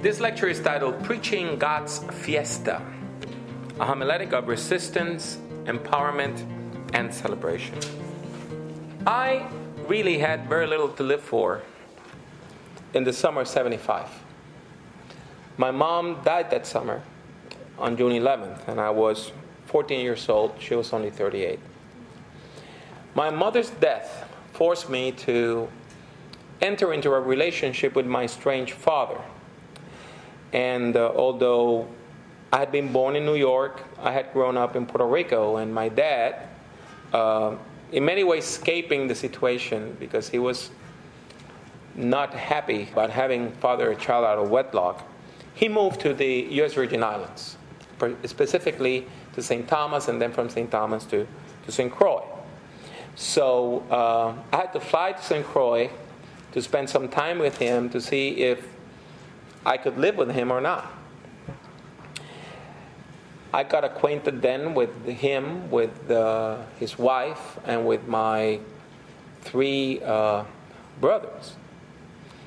This lecture is titled Preaching God's Fiesta, a homiletic of resistance, empowerment, and celebration. I really had very little to live for in the summer of 75. My mom died that summer on June 11th, and I was 14 years old. She was only 38. My mother's death forced me to enter into a relationship with my strange father. And uh, although I had been born in New York, I had grown up in Puerto Rico, and my dad, uh, in many ways, escaping the situation because he was not happy about having father a child out of wedlock, he moved to the U.S. Virgin Islands, specifically to St. Thomas, and then from St. Thomas to, to St. Croix. So uh, I had to fly to St. Croix to spend some time with him to see if I could live with him or not. I got acquainted then with him, with uh, his wife, and with my three uh, brothers.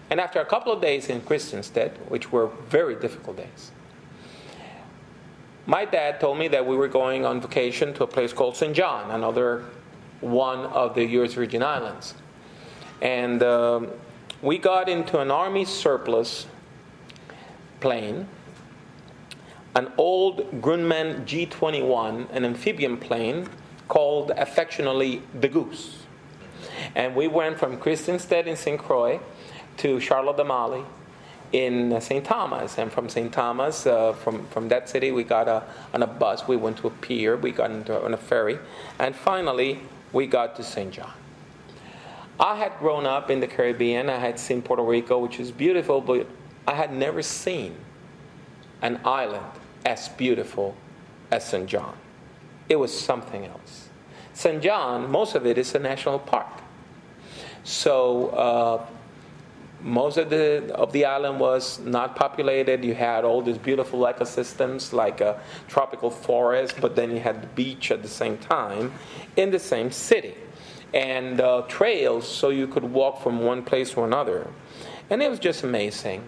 And after a couple of days in Christiansted, which were very difficult days, my dad told me that we were going on vacation to a place called St. John, another one of the U.S. Virgin Islands. And um, we got into an Army surplus plane, an old Grumman G 21, an amphibian plane called affectionately the Goose. And we went from Christiansted in St. Croix to Charlotte Amalie in St. Thomas. And from St. Thomas, uh, from, from that city, we got a, on a bus. We went to a pier. We got into, on a ferry. And finally, we got to St. John. I had grown up in the Caribbean. I had seen Puerto Rico, which is beautiful, but I had never seen an island as beautiful as St. John. It was something else. St. John, most of it is a national park. So uh, most of the of the island was not populated. You had all these beautiful ecosystems like a tropical forest, but then you had the beach at the same time in the same city, and uh, trails so you could walk from one place to another, and it was just amazing.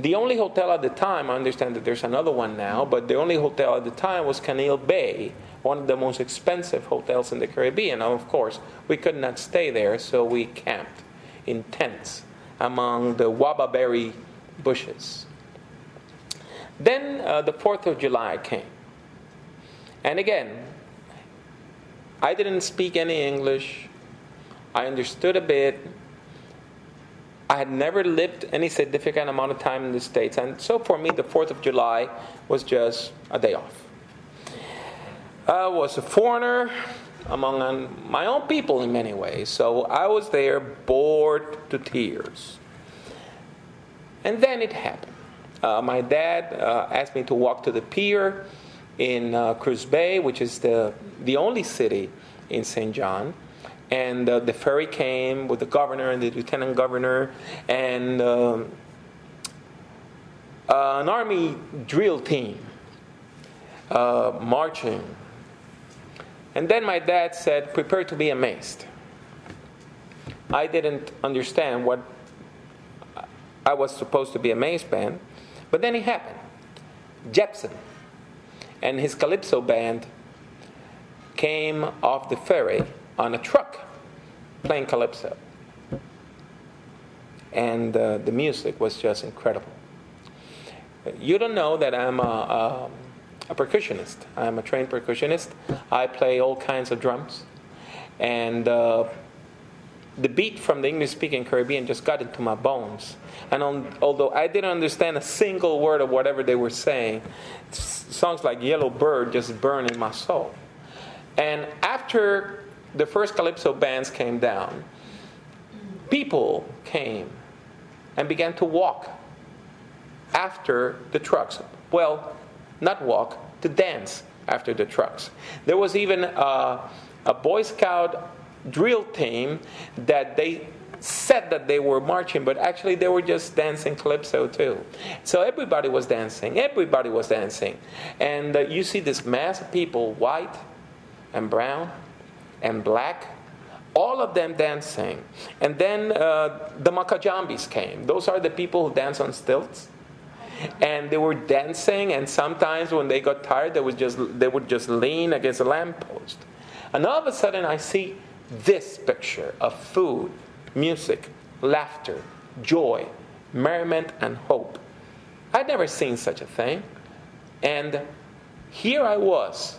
The only hotel at the time, I understand that there's another one now, but the only hotel at the time was Caneel Bay, one of the most expensive hotels in the Caribbean. Now, of course, we could not stay there, so we camped in tents among the wababerry bushes. Then uh, the 4th of July came. And again, I didn't speak any English. I understood a bit. I had never lived any significant amount of time in the States. And so for me, the 4th of July was just a day off. I was a foreigner among my own people in many ways. So I was there bored to tears. And then it happened. Uh, my dad uh, asked me to walk to the pier in uh, Cruz Bay, which is the, the only city in St. John. And uh, the ferry came with the governor and the lieutenant governor and um, uh, an army drill team uh, marching and then my dad said, Prepare to be amazed. I didn't understand what I was supposed to be amazed by, but then it happened. Jepson and his Calypso band came off the ferry on a truck playing Calypso. And uh, the music was just incredible. You don't know that I'm a, a a percussionist. I'm a trained percussionist. I play all kinds of drums. And uh, the beat from the English speaking Caribbean just got into my bones. And on, although I didn't understand a single word of whatever they were saying, songs like Yellow Bird just burned in my soul. And after the first Calypso bands came down, people came and began to walk after the trucks. Well, not walk, to dance after the trucks. There was even a, a Boy Scout drill team that they said that they were marching, but actually they were just dancing calypso too. So everybody was dancing. Everybody was dancing. And uh, you see this mass of people, white and brown and black, all of them dancing. And then uh, the Moko Jumbies came. Those are the people who dance on stilts. and they were dancing. And sometimes when they got tired, they would just they would just lean against a lamppost. And all of a sudden, I see this picture of food, music, laughter, joy, merriment, and hope. I'd never seen such a thing. And here I was,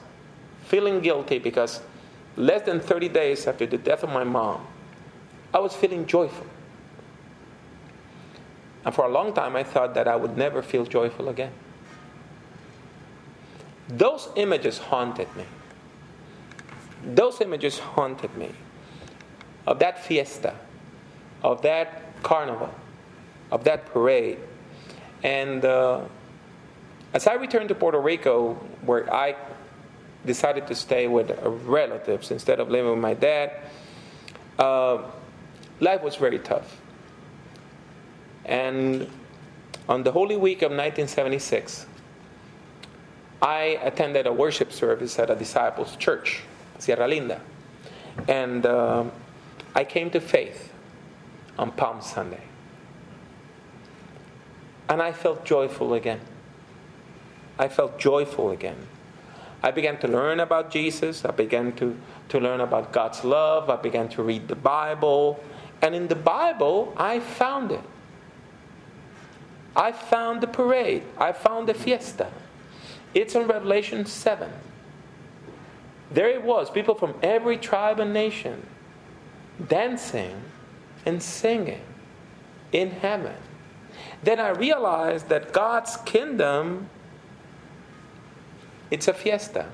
feeling guilty because less than 30 days after the death of my mom, I was feeling joyful. And for a long time, I thought that I would never feel joyful again. Those images haunted me. Those images haunted me of that fiesta, of that carnival, of that parade. And uh, as I returned to Puerto Rico, where I decided to stay with relatives instead of living with my dad, uh, life was very tough. And on the Holy Week of 1976, I attended a worship service at a disciples' church, Sierra Linda. And uh, I came to faith on Palm Sunday. And I felt joyful again. I felt joyful again. I began to learn about Jesus. I began to, to learn about God's love. I began to read the Bible. And in the Bible, I found it. I found the parade. I found the fiesta. It's in Revelation 7. There it was, people from every tribe and nation dancing and singing in heaven. Then I realized that God's kingdom it's a fiesta.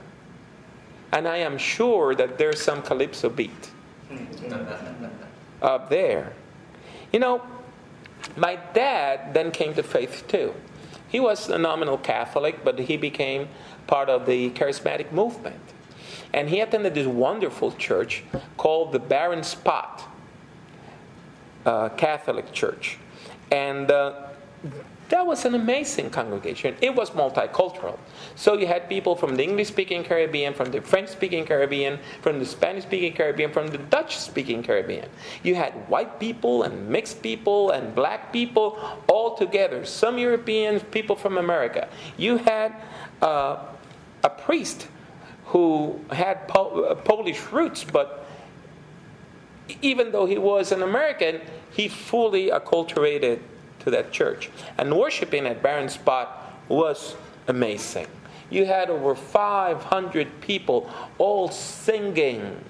And I am sure that there's some calypso beat up there. You know, my dad then came to faith too. He was a nominal Catholic, but he became part of the charismatic movement. And he attended this wonderful church called the Barren Spot uh, Catholic Church. And uh, that was an amazing congregation. It was multicultural. So you had people from the English speaking Caribbean, from the French speaking Caribbean, from the Spanish speaking Caribbean, from the Dutch speaking Caribbean. You had white people and mixed people and black people all together, some Europeans, people from America. You had uh, a priest who had uh, Polish roots, but even though he was an American, he fully acculturated that church. And worshiping at Barren Spot was amazing. You had over 500 people all singing,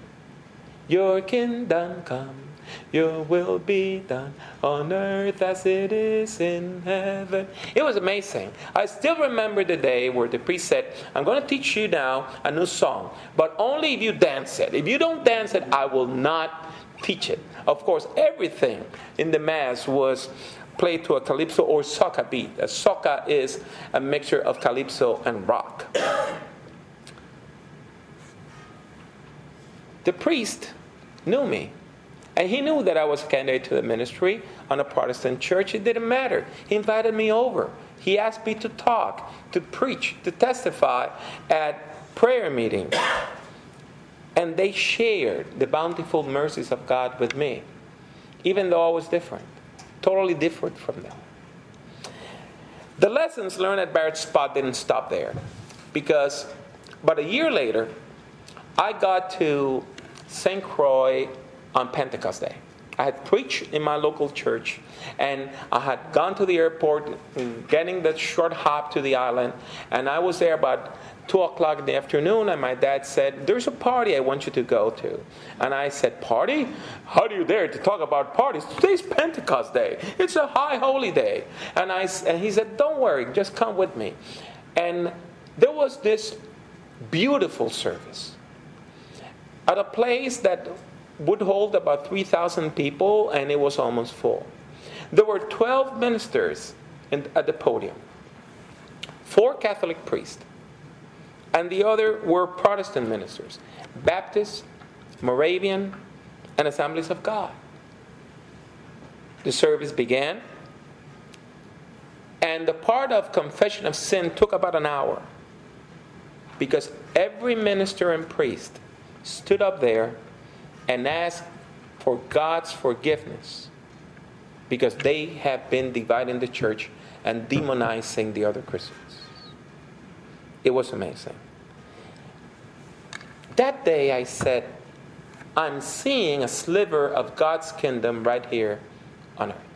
Your kingdom come, your will be done on earth as it is in heaven. It was amazing. I still remember the day where the priest said, I'm going to teach you now a new song, but only if you dance it. If you don't dance it, I will not teach it. Of course, everything in the Mass was played to a calypso or soca beat. A soca is a mixture of calypso and rock. The priest knew me. And he knew that I was a candidate to the ministry on a Protestant church. It didn't matter. He invited me over. He asked me to talk, to preach, to testify at prayer meetings. And they shared the bountiful mercies of God with me, even though I was different totally different from them. The lessons learned at Barren Spot didn't stop there because about a year later, I got to St. Croix on Pentecost Day. I had preached in my local church and I had gone to the airport, getting the short hop to the island, and I was there about 2 o'clock in the afternoon, and my dad said, There's a party I want you to go to. And I said, Party? How do you dare to talk about parties? Today's Pentecost Day. It's a high holy day. And, I, and he said, Don't worry, just come with me. And there was this beautiful service at a place that would hold about 3,000 people, and it was almost full. There were 12 ministers in, at the podium, four Catholic priests and the other were Protestant ministers Baptist, Moravian, and Assemblies of God. The service began, and the part of confession of sin took about an hour because every minister and priest stood up there and asked for God's forgiveness because they have been dividing the church and demonizing the other Christians. It was amazing. That day I said, I'm seeing a sliver of God's kingdom right here on earth.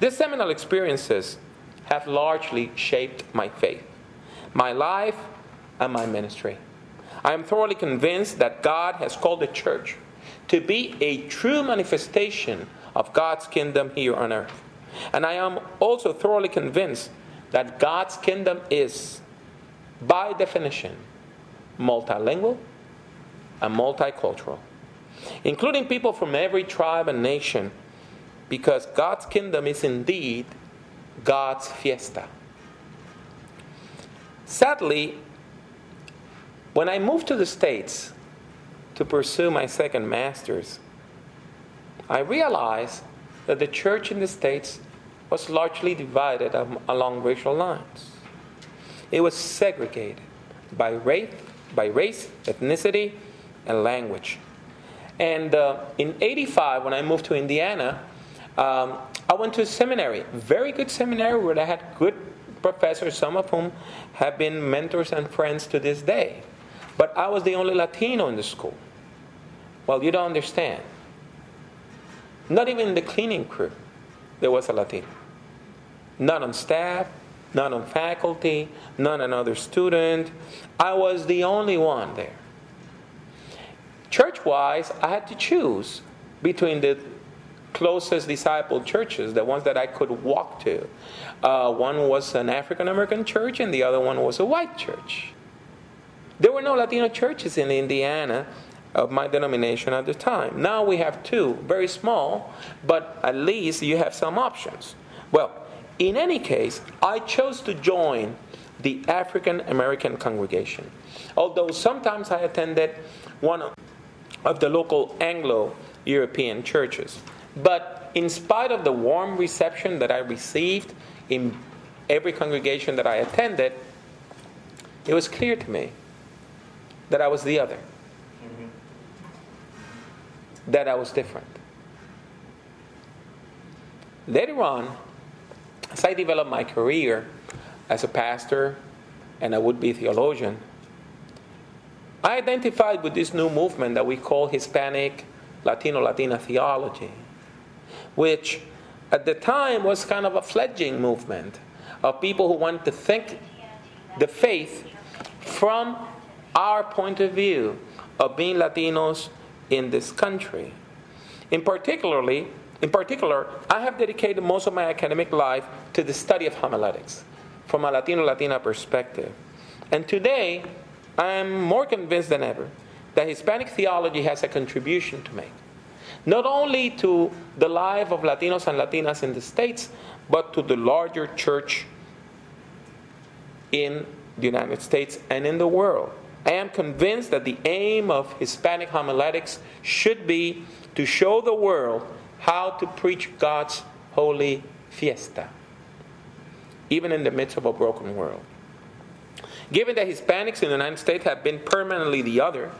These seminal experiences have largely shaped my faith, my life, and my ministry. I am thoroughly convinced that God has called the church to be a true manifestation of God's kingdom here on earth. And I am also thoroughly convinced that God's kingdom is, by definition, multilingual and multicultural, including people from every tribe and nation, because God's kingdom is indeed God's fiesta. Sadly, when I moved to the States to pursue my second master's, I realized that the church in the States was largely divided along racial lines. It was segregated by race, by race, ethnicity, and language. And uh, in 85, when I moved to Indiana, um, I went to a seminary, very good seminary where I had good professors, some of whom have been mentors and friends to this day. But I was the only Latino in the school. Well, you don't understand. Not even in the cleaning crew, there was a Latino. Not on staff, not on faculty, not another student. I was the only one there. Church wise, I had to choose between the closest disciple churches, the ones that I could walk to. Uh, one was an African American church, and the other one was a white church. There were no Latino churches in Indiana of my denomination at the time. Now we have two, very small, but at least you have some options. Well, in any case, I chose to join the African American congregation. Although sometimes I attended one of the local Anglo European churches. But in spite of the warm reception that I received in every congregation that I attended, it was clear to me that I was the other, mm-hmm. that I was different. Later on, as I developed my career as a pastor and a would be theologian, I identified with this new movement that we call Hispanic Latino Latina theology which at the time was kind of a fledgling movement of people who wanted to think the faith from our point of view of being Latinos in this country. In particularly, in particular, I have dedicated most of my academic life to the study of homiletics from a Latino Latina perspective. And today, I am more convinced than ever that Hispanic theology has a contribution to make not only to the life of Latinos and Latinas in the States, but to the larger church in the United States and in the world. I am convinced that the aim of Hispanic homiletics should be to show the world how to preach God's holy fiesta, even in the midst of a broken world. Given that Hispanics in the United States have been permanently the other,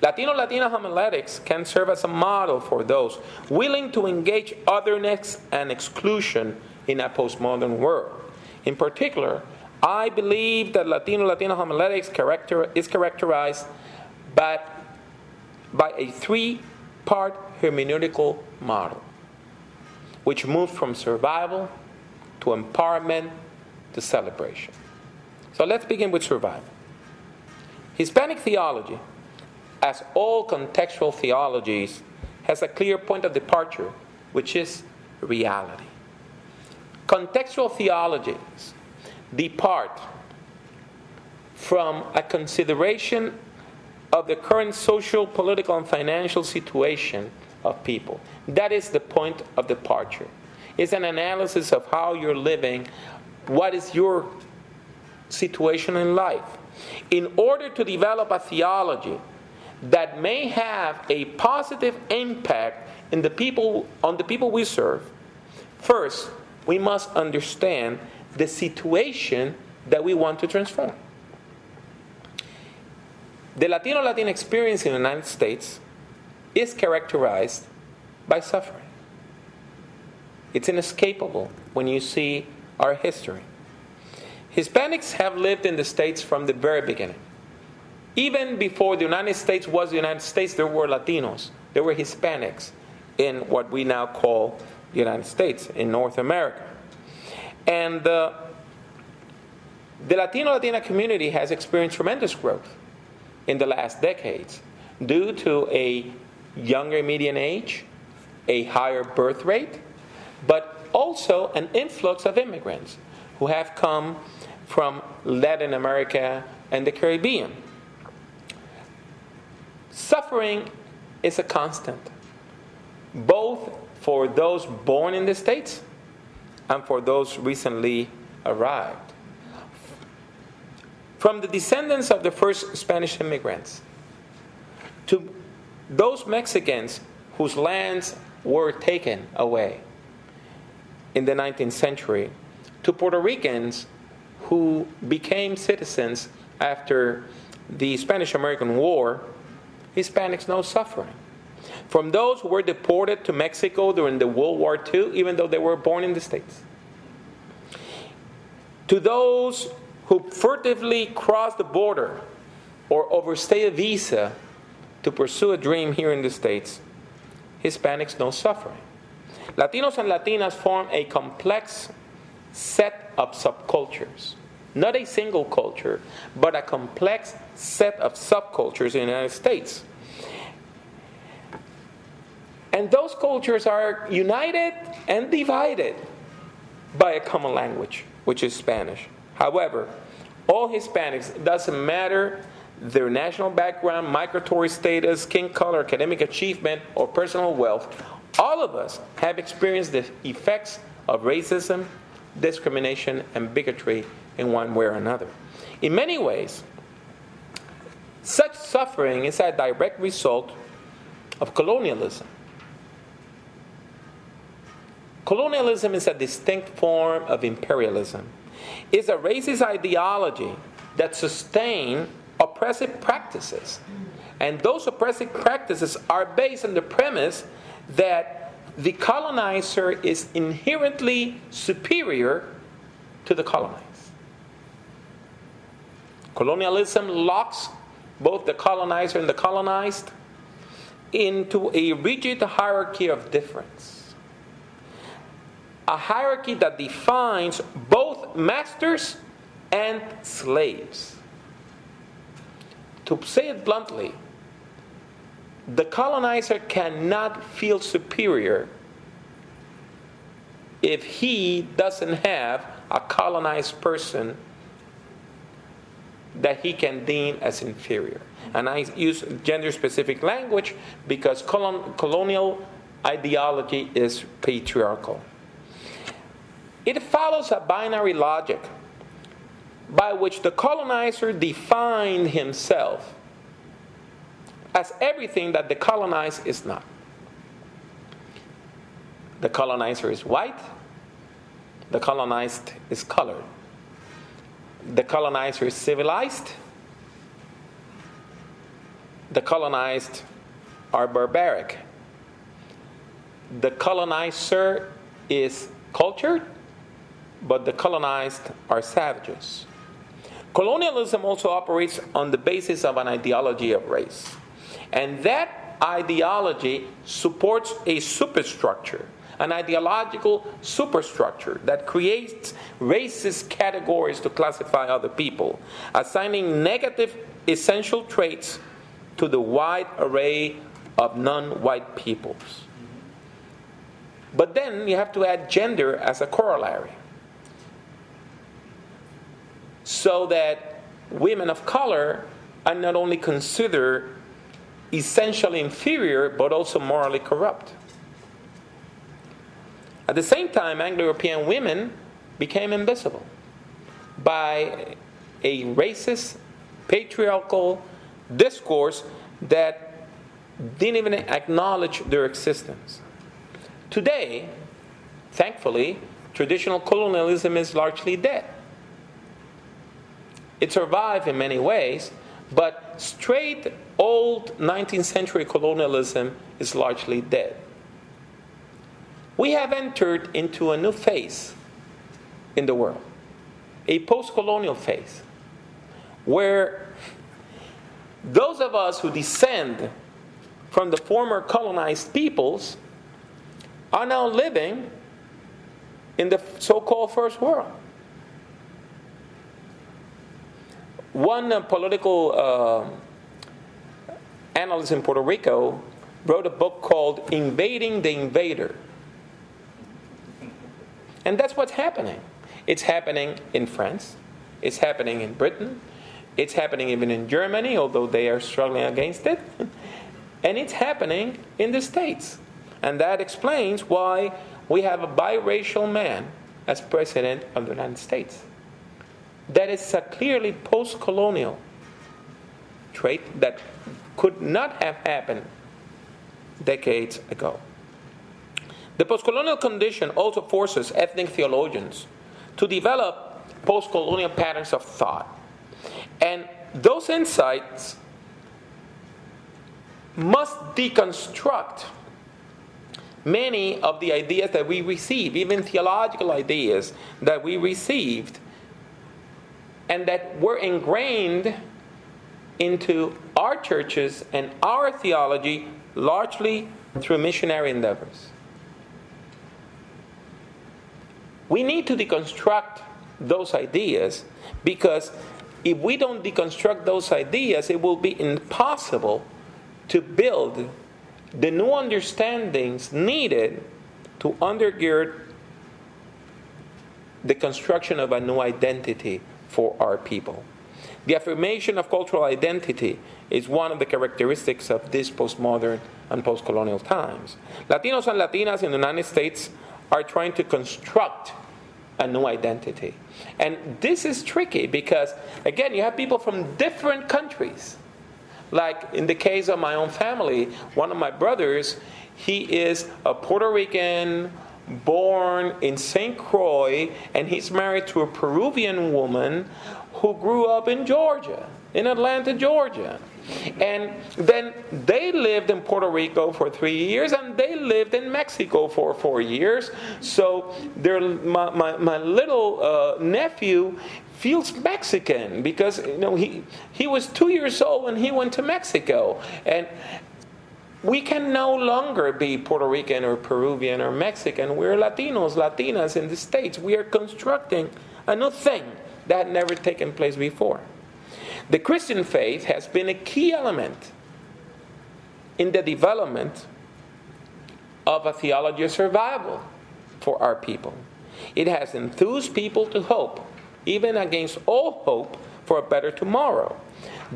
Latino Latina homiletics can serve as a model for those willing to engage otherness and exclusion in a postmodern world. In particular, I believe that Latino Latina homiletics character, is characterized by, by a three part hermeneutical model, which moves from survival to empowerment to celebration. So let's begin with survival. Hispanic theology as all contextual theologies, has a clear point of departure, which is reality. Contextual theologies depart from a consideration of the current social, political, and financial situation of people. That is the point of departure. It's an analysis of how you're living, what is your situation in life. In order to develop a theology that may have a positive impact in the people on the people we serve, first we must understand the situation that we want to transform. The Latino Latin experience in the United States is characterized by suffering. It's inescapable when you see our history. Hispanics have lived in the States from the very beginning. Even before the United States was the United States, there were Latinos, there were Hispanics in what we now call the United States, in North America. And uh, the Latino Latina community has experienced tremendous growth in the last decades due to a younger median age, a higher birth rate, but also an influx of immigrants who have come from Latin America and the Caribbean. Suffering is a constant, both for those born in the States and for those recently arrived. From the descendants of the first Spanish immigrants to those Mexicans whose lands were taken away in the 19th century, to Puerto Ricans who became citizens after the Spanish American War, Hispanics know suffering. From those who were deported to Mexico during the World War II, even though they were born in the States. To those who furtively crossed the border or overstayed a visa to pursue a dream here in the States, Hispanics don't suffer. Latinos and Latinas form a complex set of subcultures. Not a single culture, but a complex set of subcultures in the United States. And those cultures are united and divided by a common language, which is Spanish. However, all Hispanics, doesn't matter their national background, migratory status, skin color, academic achievement, or personal wealth, all of us have experienced the effects of racism, discrimination, and bigotry in one way or another. In many ways, such suffering is a direct result of colonialism. Colonialism is a distinct form of imperialism. It's a racist ideology that sustains oppressive practices. And those oppressive practices are based on the premise that the colonizer is inherently superior to the colonized. Colonialism locks both the colonizer and the colonized into a rigid hierarchy of difference. A hierarchy that defines both masters and slaves. To say it bluntly, the colonizer cannot feel superior if he doesn't have a colonized person that he can deem as inferior. And I use gender specific language because colon- colonial ideology is patriarchal. It follows a binary logic by which the colonizer defined himself as everything that the colonized is not. The colonizer is white, the colonized is colored. The colonizer is civilized, the colonized are barbaric. The colonizer is cultured, but the colonized are savages. Colonialism also operates on the basis of an ideology of race. And that ideology supports a superstructure, an ideological superstructure that creates racist categories to classify other people, assigning negative essential traits to the wide array of non white peoples. But then you have to add gender as a corollary. So that women of color are not only considered essentially inferior, but also morally corrupt. At the same time, Anglo European women became invisible by a racist, patriarchal discourse that didn't even acknowledge their existence. Today, thankfully, traditional colonialism is largely dead. It survived in many ways, but straight old 19th century colonialism is largely dead. We have entered into a new phase in the world, a post colonial phase, where those of us who descend from the former colonized peoples are now living in the so called first world. One uh, political uh, analyst in Puerto Rico wrote a book called Invading the Invader. And that's what's happening. It's happening in France, it's happening in Britain, it's happening even in Germany, although they are struggling against it. and it's happening in the States. And that explains why we have a biracial man as president of the United States. That is a clearly post colonial trait that could not have happened decades ago. The post colonial condition also forces ethnic theologians to develop post colonial patterns of thought. And those insights must deconstruct many of the ideas that we receive, even theological ideas that we received, and that were ingrained into our churches and our theology largely through missionary endeavors. We need to deconstruct those ideas because if we don't deconstruct those ideas, it will be impossible to build the new understandings needed to undergird the construction of a new identity for our people. The affirmation of cultural identity is one of the characteristics of this postmodern and postcolonial times. Latinos and Latinas in the United States are trying to construct a new identity. And this is tricky because, again, you have people from different countries like in the case of my own family, one of my brothers, he is a Puerto Rican born in St. Croix, and he's married to a Peruvian woman who grew up in Georgia, in Atlanta, Georgia. And then they lived in Puerto Rico for three years, and they lived in Mexico for four years. So my, my, my little uh, nephew, feels Mexican because you know he he was two years old when he went to Mexico, and we can no longer be Puerto Rican or Peruvian or Mexican. We're Latinos, Latinas in the states. We are constructing a new thing that had never taken place before. The Christian faith has been a key element in the development of a theology of survival for our people. It has enthused people to hope even against all hope for a better tomorrow.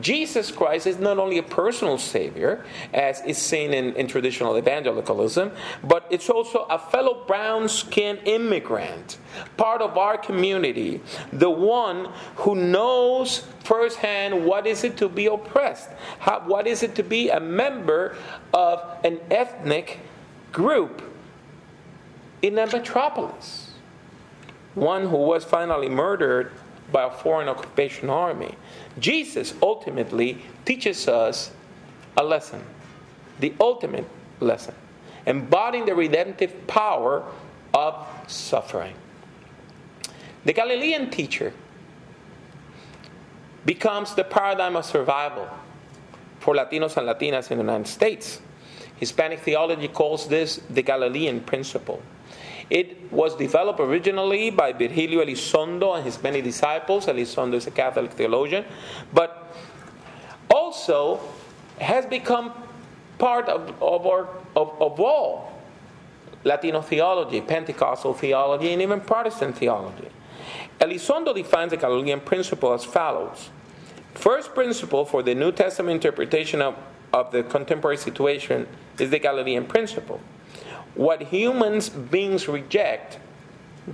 Jesus Christ is not only a personal Savior, as is seen in, in traditional evangelicalism, but it's also a fellow brown skinned immigrant, part of our community, the one who knows firsthand what is it to be oppressed, how, what is it to be a member of an ethnic group in a metropolis. One who was finally murdered by a foreign occupation army. Jesus ultimately teaches us a lesson, the ultimate lesson, embodying the redemptive power of suffering. The Galilean teacher becomes the paradigm of survival for Latinos and Latinas in the United States. Hispanic theology calls this the Galilean principle. It was developed originally by Virgilio Elizondo and his many disciples. Elizondo is a Catholic theologian, but also has become part of, of, our, of, of all Latino theology, Pentecostal theology, and even Protestant theology. Elizondo defines the Galilean principle as follows. First principle for the New Testament interpretation of, of the contemporary situation is the Galilean principle. What humans beings reject,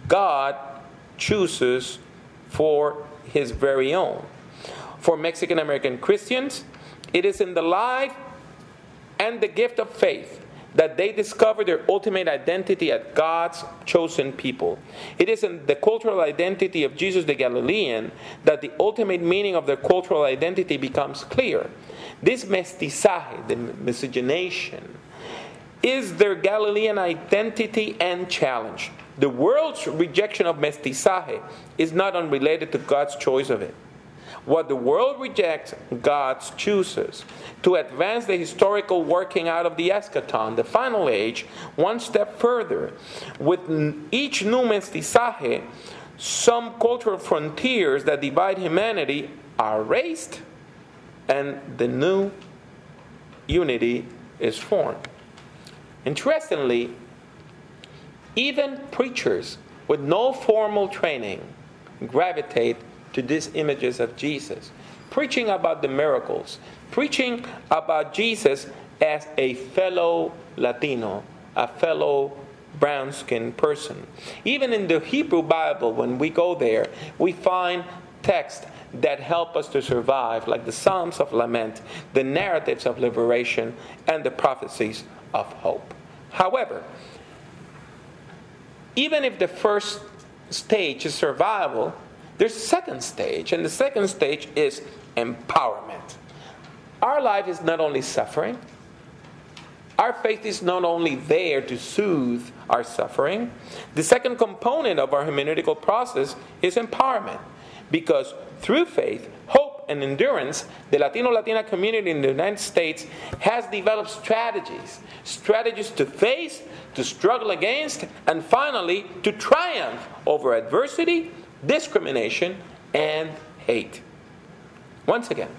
God chooses for his very own. For Mexican American Christians, it is in the life and the gift of faith that they discover their ultimate identity as God's chosen people. It is in the cultural identity of Jesus the Galilean that the ultimate meaning of their cultural identity becomes clear. This mestizaje, the miscegenation, is their Galilean identity and challenge. The world's rejection of mestizaje is not unrelated to God's choice of it. What the world rejects, God chooses. To advance the historical working out of the eschaton, the final age, one step further. With each new mestizaje, some cultural frontiers that divide humanity are raised, and the new unity is formed. Interestingly, even preachers with no formal training gravitate to these images of Jesus, preaching about the miracles, preaching about Jesus as a fellow Latino, a fellow brown skinned person. Even in the Hebrew Bible, when we go there, we find texts that help us to survive, like the Psalms of Lament, the narratives of liberation, and the prophecies of hope. However, even if the first stage is survival, there's a second stage, and the second stage is empowerment. Our life is not only suffering, our faith is not only there to soothe our suffering, the second component of our hermeneutical process is empowerment. Because through faith, hope, and endurance, the Latino Latina community in the United States has developed strategies strategies to face, to struggle against, and finally to triumph over adversity discrimination, and hate. Once again,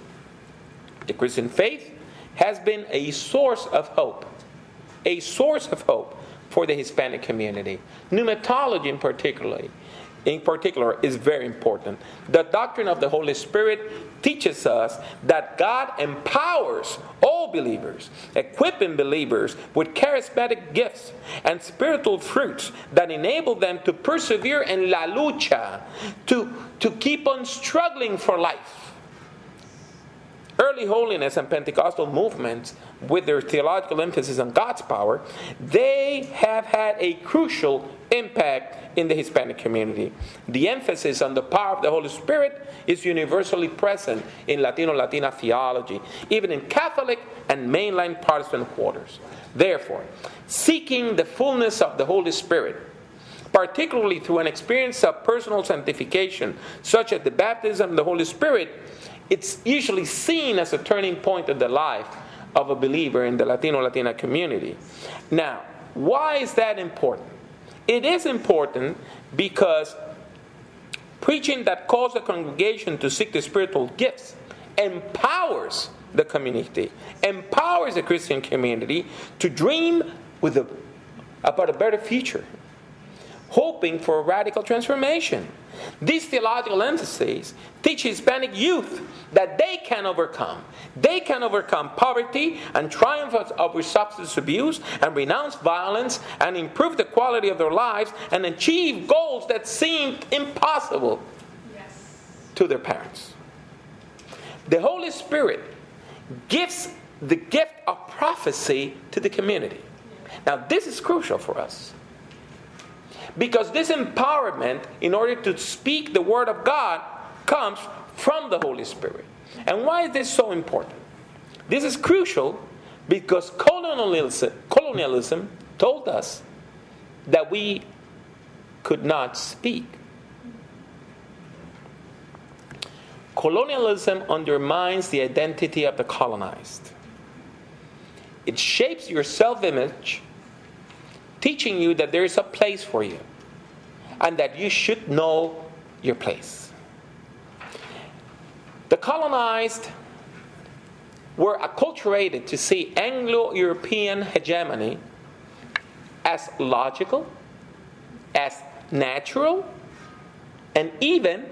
the Christian faith has been a source of hope, a source of hope for the Hispanic community. Pneumatology, in particularly, in particular is very important. The doctrine of the Holy Spirit teaches us that God empowers all believers, equipping believers with charismatic gifts and spiritual fruits that enable them to persevere in la lucha, to, to keep on struggling for life. Early holiness and Pentecostal movements, with their theological emphasis on God's power, they have had a crucial impact in the Hispanic community. The emphasis on the power of the Holy Spirit is universally present in Latino Latina theology, even in Catholic and mainline Protestant quarters. Therefore, seeking the fullness of the Holy Spirit, particularly through an experience of personal sanctification, such as the baptism of the Holy Spirit, it's usually seen as a turning point in the life of a believer in the Latino Latina community. Now, why is that important? It is important because preaching that calls the congregation to seek the spiritual gifts empowers the community, empowers the Christian community to dream with a, about a better future, hoping for a radical transformation. These theological emphases teach Hispanic youth that they can overcome. They can overcome poverty and triumph over substance abuse and renounce violence and improve the quality of their lives and achieve goals that seemed impossible yes. to their parents. The Holy Spirit gives the gift of prophecy to the community. Now, this is crucial for us. Because this empowerment, in order to speak the Word of God, comes from the Holy Spirit. And why is this so important? This is crucial because colonialism, colonialism told us that we could not speak. Colonialism undermines the identity of the colonized. It shapes your self image teaching you that there is a place for you and that you should know your place. The colonized were acculturated to see Anglo European hegemony as logical, as natural, and even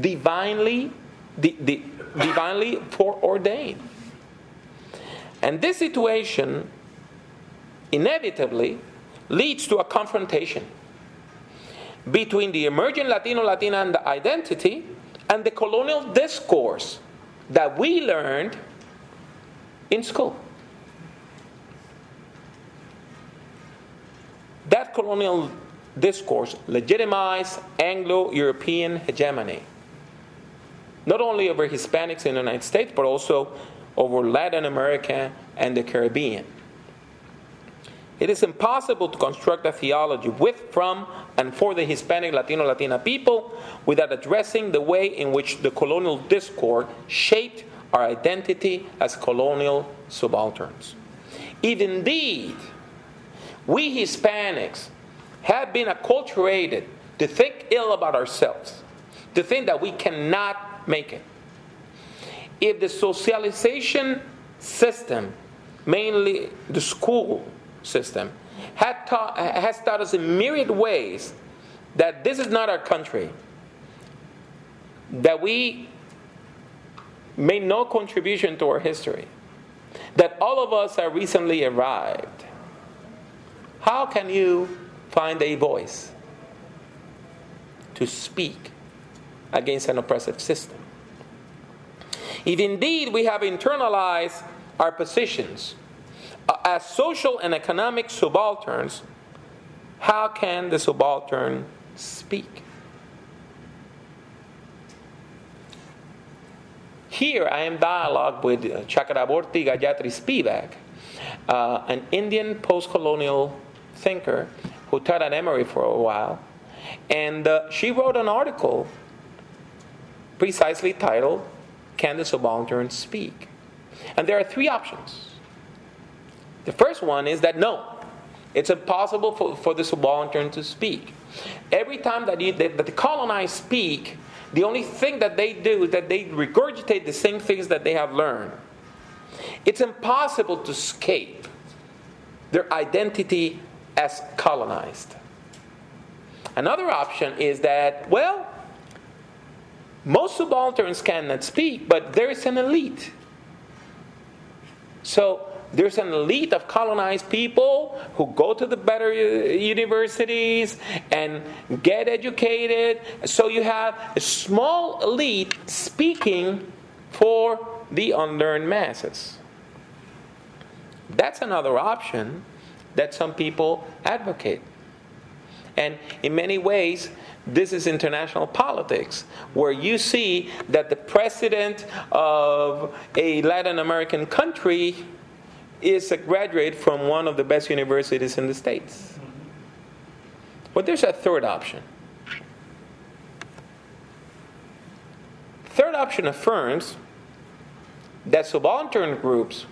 divinely, di- di- divinely foreordained. And this situation inevitably leads to a confrontation between the emerging Latino Latina identity and the colonial discourse that we learned in school. That colonial discourse legitimized Anglo European hegemony, not only over Hispanics in the United States, but also over Latin America and the Caribbean. It is impossible to construct a theology with, from, and for the Hispanic, Latino, Latina people without addressing the way in which the colonial discord shaped our identity as colonial subalterns. If indeed we Hispanics have been acculturated to think ill about ourselves, to think that we cannot make it, if the socialization system, mainly the school system, taught, has taught us in myriad ways that this is not our country, that we made no contribution to our history, that all of us are recently arrived, how can you find a voice to speak against an oppressive system? If indeed we have internalized our positions as social and economic subalterns, how can the subaltern speak? Here I am dialogue with Chakravorty Gayatri Spivak, uh, an Indian post colonial thinker who taught at Emory for a while. And uh, she wrote an article precisely titled, Can the Subaltern Speak? And there are three options. The first one is that no, it's impossible for, for the subaltern to speak. Every time that, you, that the colonized speak, the only thing that they do is that they regurgitate the same things that they have learned. It's impossible to escape their identity as colonized. Another option is that, well, most subalterns cannot speak, but there is an elite. So there's an elite of colonized people who go to the better uh, universities and get educated. So you have a small elite speaking for the unlearned masses. That's another option that some people advocate. And in many ways, this is international politics, where you see that the president of a Latin American country is a graduate from one of the best universities in the States. But there's a third option. Third option affirms that subaltern groups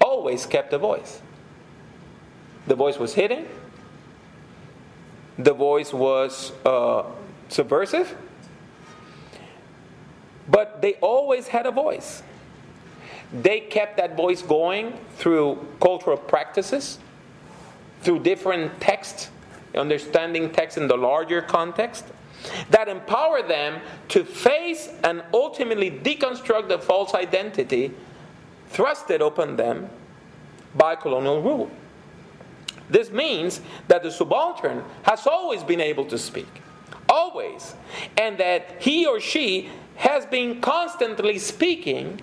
always kept a voice. The voice was hidden, the voice was uh, subversive, but they always had a voice. They kept that voice going through cultural practices, through different texts, understanding text in the larger context, that empower them to face and ultimately deconstruct the false identity thrusted upon them by colonial rule. This means that the subaltern has always been able to speak, always, and that he or she has been constantly speaking,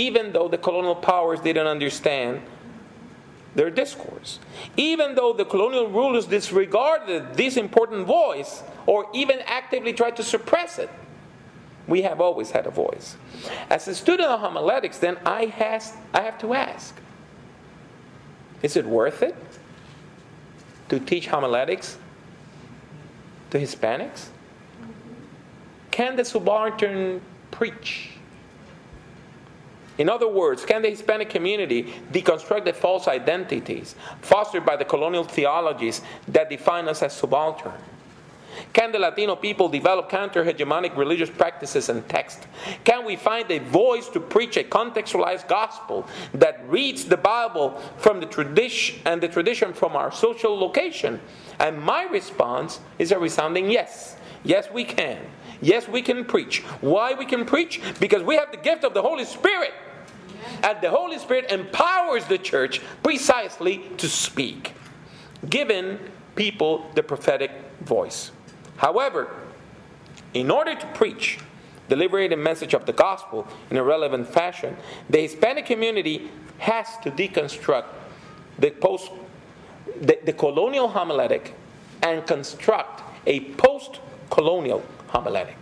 even though the colonial powers didn't understand their discourse. Even though the colonial rulers disregarded this important voice or even actively tried to suppress it, we have always had a voice. As a student of homiletics, then I, has, I have to ask is it worth it to teach homiletics to Hispanics? Can the subaltern preach? In other words, can the Hispanic community deconstruct the false identities fostered by the colonial theologies that define us as subaltern? Can the Latino people develop counter hegemonic religious practices and text? Can we find a voice to preach a contextualized gospel that reads the Bible from the tradition and the tradition from our social location? And my response is a resounding yes. Yes, we can. Yes, we can preach. Why we can preach? Because we have the gift of the Holy Spirit. And the Holy Spirit empowers the church precisely to speak, giving people the prophetic voice. However, in order to preach the liberating message of the gospel in a relevant fashion, the Hispanic community has to deconstruct the post the, the colonial homiletic and construct a post colonial homiletic.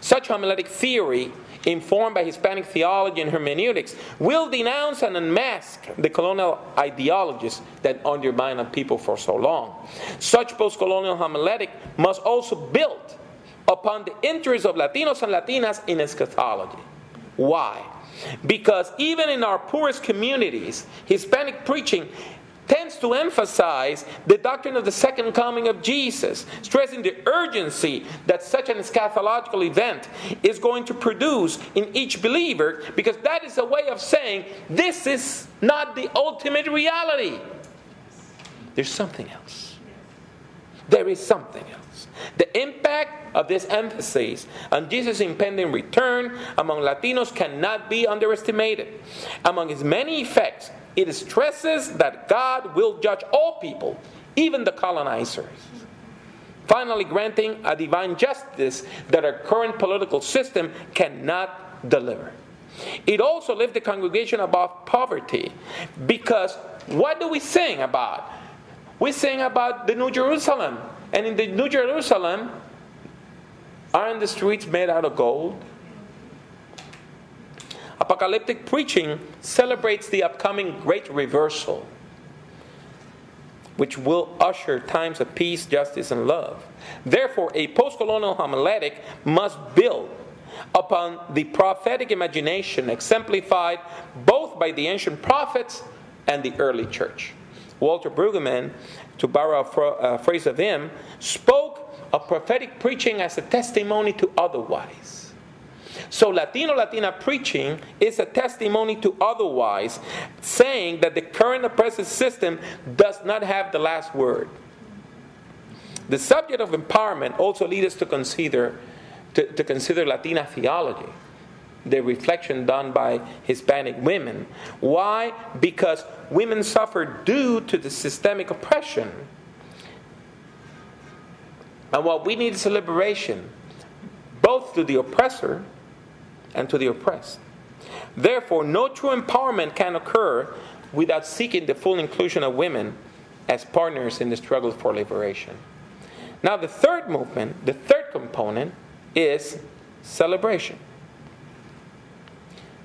Such homiletic theory informed by Hispanic theology and hermeneutics, will denounce and unmask the colonial ideologies that undermine a people for so long. Such post colonial homiletic must also build upon the interest of Latinos and Latinas in eschatology. Why? Because even in our poorest communities, Hispanic preaching tends to emphasize the doctrine of the second coming of Jesus, stressing the urgency that such an eschatological event is going to produce in each believer, because that is a way of saying this is not the ultimate reality. There's something else. There is something else. The impact of this emphasis on Jesus' impending return among Latinos cannot be underestimated. Among its many effects, it stresses that God will judge all people, even the colonizers. Finally, granting a divine justice that our current political system cannot deliver. It also lifts the congregation above poverty because what do we sing about? We sing about the New Jerusalem. And in the New Jerusalem, aren't the streets made out of gold? Apocalyptic preaching celebrates the upcoming great reversal, which will usher times of peace, justice, and love. Therefore, a post colonial homiletic must build upon the prophetic imagination exemplified both by the ancient prophets and the early church. Walter Brueggemann, to borrow a phrase of him, spoke of prophetic preaching as a testimony to otherwise. So, Latino Latina preaching is a testimony to otherwise, saying that the current oppressive system does not have the last word. The subject of empowerment also leads us to consider, to, to consider Latina theology the reflection done by Hispanic women. Why? Because women suffer due to the systemic oppression. And what we need is a liberation, both to the oppressor and to the oppressed. Therefore, no true empowerment can occur without seeking the full inclusion of women as partners in the struggle for liberation. Now, the third movement, the third component, is celebration.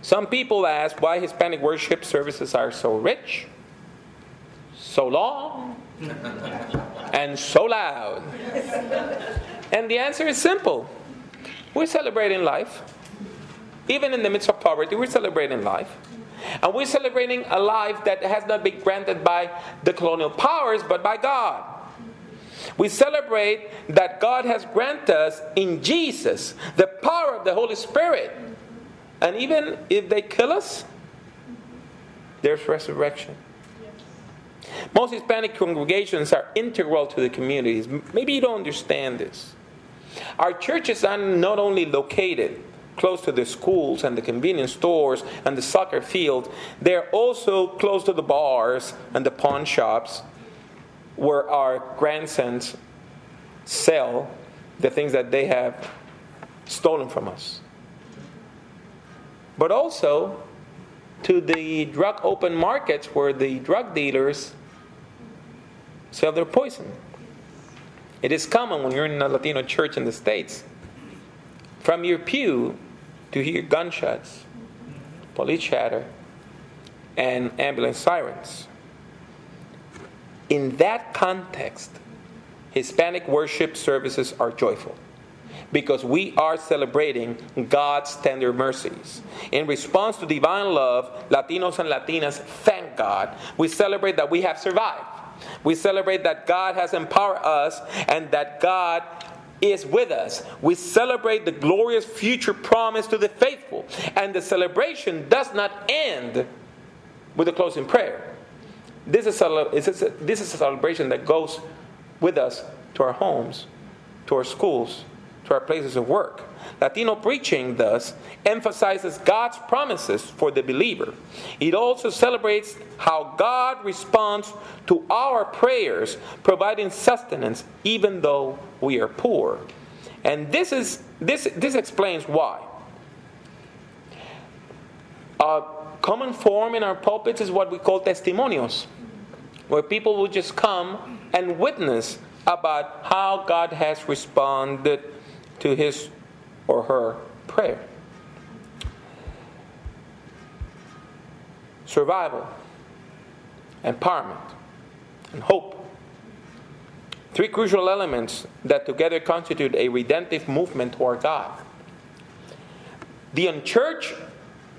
Some people ask why Hispanic worship services are so rich, so long, and so loud. And the answer is simple we're celebrating life. Even in the midst of poverty, we're celebrating life. And we're celebrating a life that has not been granted by the colonial powers, but by God. We celebrate that God has granted us in Jesus the power of the Holy Spirit. And even if they kill us, there's resurrection. Most Hispanic congregations are integral to the communities. Maybe you don't understand this. Our churches are not only located close to the schools and the convenience stores and the soccer field. They're also close to the bars and the pawn shops where our grandsons sell the things that they have stolen from us. But also to the drug open markets where the drug dealers sell their poison. It is common when you're in a Latino church in the States. From your pew, to hear gunshots, police chatter, and ambulance sirens. In that context, Hispanic worship services are joyful because we are celebrating God's tender mercies. In response to divine love, Latinos and Latinas thank God. We celebrate that we have survived. We celebrate that God has empowered us and that God is with us. We celebrate the glorious future promise to the faithful. And the celebration does not end with a closing prayer. This is a, this is a celebration that goes with us to our homes, to our schools, to our places of work. Latino preaching, thus, emphasizes God's promises for the believer. It also celebrates how God responds to our prayers, providing sustenance even though we are poor. And this, is, this, this explains why. A common form in our pulpits is what we call testimonios, where people will just come and witness about how God has responded to his or her prayer. Survival, empowerment, and hope. Three crucial elements that together constitute a redemptive movement toward God. The unchurched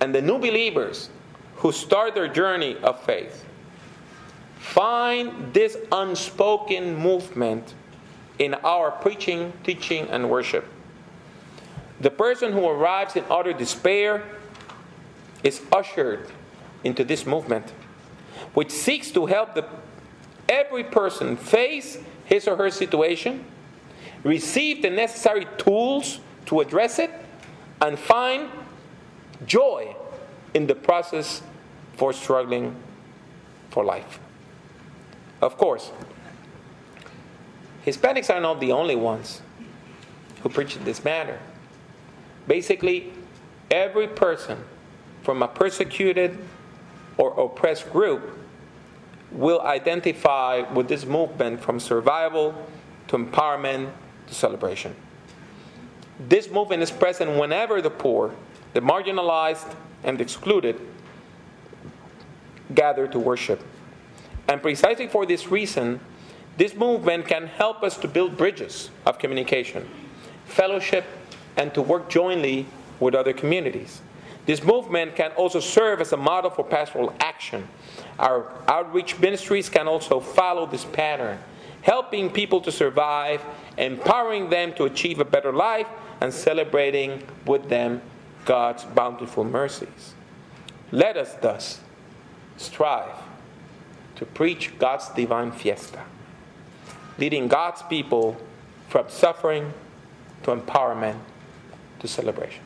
and the new believers who start their journey of faith find this unspoken movement in our preaching, teaching, and worship. The person who arrives in utter despair is ushered into this movement, which seeks to help the, every person face his or her situation, receive the necessary tools to address it, and find joy in the process for struggling for life. Of course, Hispanics are not the only ones who preach this matter. Basically, every person from a persecuted or oppressed group will identify with this movement from survival to empowerment to celebration. This movement is present whenever the poor, the marginalized, and the excluded gather to worship. And precisely for this reason, this movement can help us to build bridges of communication, fellowship, and to work jointly with other communities. This movement can also serve as a model for pastoral action. Our outreach ministries can also follow this pattern, helping people to survive, empowering them to achieve a better life, and celebrating with them God's bountiful mercies. Let us thus strive to preach God's divine fiesta, leading God's people from suffering to empowerment to celebration.